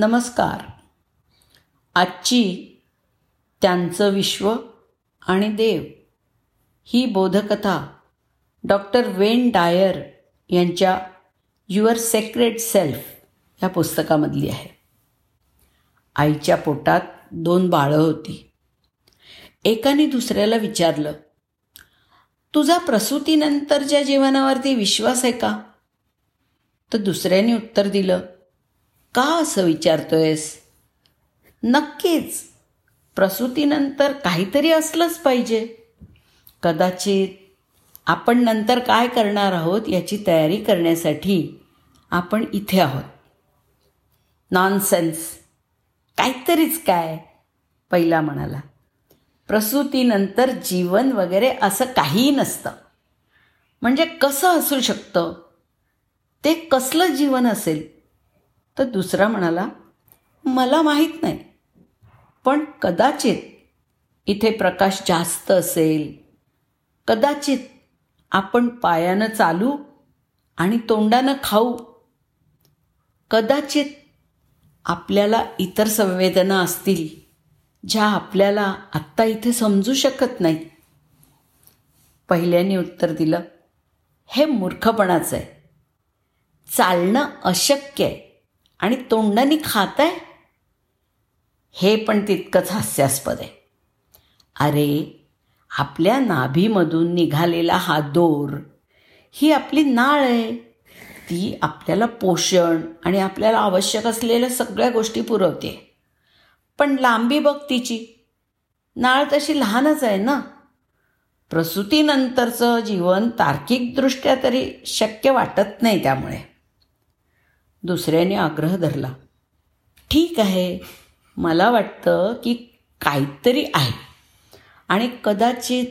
नमस्कार. आजची त्यांचं विश्व आणि देव ही बोधकथा डॉक्टर वेन डायर यांच्या युअर सेक्रेट सेल्फ या पुस्तकामधली आहे. आईच्या पोटात दोन बाळं होती. एकाने दुसऱ्याला विचारलं तुझा प्रसूतीनंतरच्या जीवनावरती विश्वास आहे का? तर दुसऱ्याने उत्तर दिलं का असं विचारतोयस? नक्कीच. प्रसूतीनंतर काहीतरी असलंच पाहिजे. कदाचित आपण नंतर काय करणार आहोत याची तयारी करण्यासाठी आपण इथे आहोत. नॉनसेन्स काहीतरीच काय? पहिला म्हणाला. प्रसूतीनंतर जीवन वगैरे असं काहीही नसतं. म्हणजे कसं असू शकतं? ते कसलं जीवन असेल? तर दुसरा म्हणाला मला माहीत नाही पण कदाचित इथे प्रकाश जास्त असेल. कदाचित आपण पायानं चालू आणि तोंडानं खाऊ. कदाचित आपल्याला इतर संवेदना असतील ज्या आपल्याला आत्ता इथे समजू शकत नाही. पहिल्याने उत्तर दिलं हे मूर्खपणाचं आहे. चालणं अशक्य आहे. आणि तोंडाने खात आहे हे पण तितकंच हास्यास्पद आहे. अरे आपल्या नाभीमधून निघालेला हा दोर ही आपली नाळ आहे. ती आपल्याला पोषण आणि आपल्याला आवश्यक असलेल्या सगळ्या गोष्टी पुरवते. पण लांबी बघ तिची. नाळ तशी लहानच आहे ना? प्रसूतीनंतरचं जीवन तार्किकदृष्ट्या तरी शक्य वाटत नाही त्यामुळे. दुसऱ्याने आग्रह धरला. ठीक आहे मला वाटतं की काहीतरी आहे. आणि कदाचित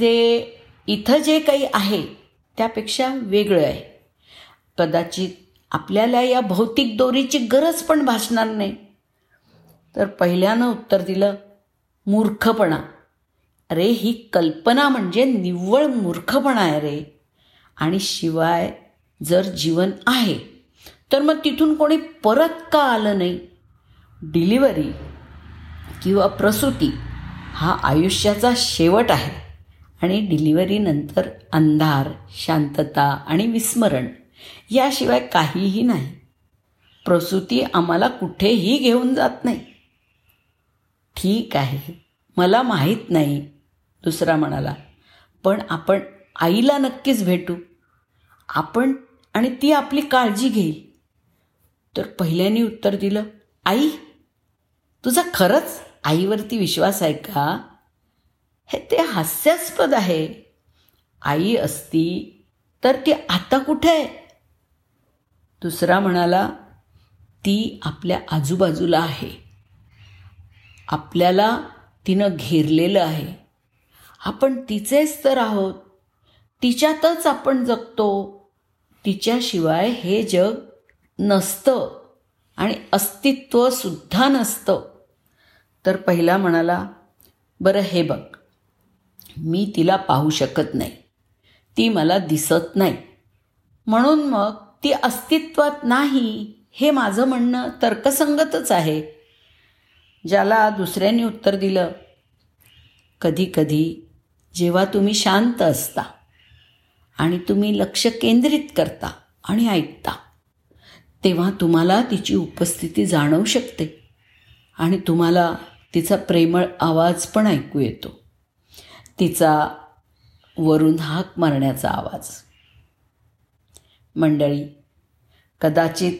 ते इथं जे काही आहे त्यापेक्षा वेगळं आहे. कदाचित आपल्याला या भौतिक दोरीची गरज पण भासणार नाही. तर पहिल्यानं उत्तर दिलं मूर्खपणा. अरे ही कल्पना म्हणजे निव्वळ मूर्खपणा आहे रे. आणि शिवाय जर जीवन आहे तर मग तिथून कोणी परत का आलं नाही? डिलिव्हरी किंवा प्रसूती हा आयुष्याचा शेवट आहे. आणि डिलिव्हरीनंतर अंधार शांतता आणि विस्मरण याशिवाय काहीही नाही. प्रसूती आम्हाला कुठेही घेऊन जात नाही. ठीक आहे मला माहीत नाही दुसरा म्हणाला. पण आपण आईला नक्कीच भेटू. आपण आणि ती आपली काळजी घेईल. तर पहिल्याने उत्तर दिलं आई तुझा खरंच आईवरती विश्वास आहे का? हे ते हास्यास्पद आहे. आई असती तर ती आता कुठे आहे? दुसरा म्हणाला ती आपल्या आजूबाजूला आहे. आपल्याला तिनं घेरलेलं आहे. आपण तिचेच तर आहोत. तिच्यातच आपण जगतो. तिच्याशिवाय हे जग नसतं आणि अस्तित्वसुद्धा नसतं. तर पहिला म्हणाला बरं हे बघ. मी तिला पाहू शकत नाही. ती मला दिसत नाही. म्हणून मग ती अस्तित्वात नाही हे माझं म्हणणं तर्कसंगतच आहे. ज्याला दुसऱ्याने उत्तर दिलं कधी कधी जेव्हा तुम्ही शांत असता आणि तुम्ही लक्ष केंद्रित करता आणि ऐकता तेव्हा तुम्हाला तिची उपस्थिती जाणवू शकते. आणि तुम्हाला तिचा प्रेमळ आवाज पण ऐकू येतो. तिचा वरून हाक मारण्याचा आवाज. मंडळी कदाचित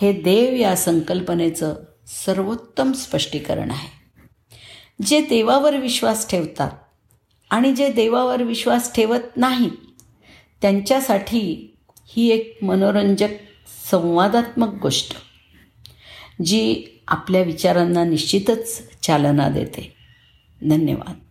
हे देव या संकल्पनेचं सर्वोत्तम स्पष्टीकरण आहे. जे देवावर विश्वास ठेवतात आणि जे देवावर विश्वास ठेवत नाहीत त्यांच्यासाठी ही एक मनोरंजक संवादात्मक गोष्ट जी आपल्या विचारांना निश्चितच चालना देते. धन्यवाद.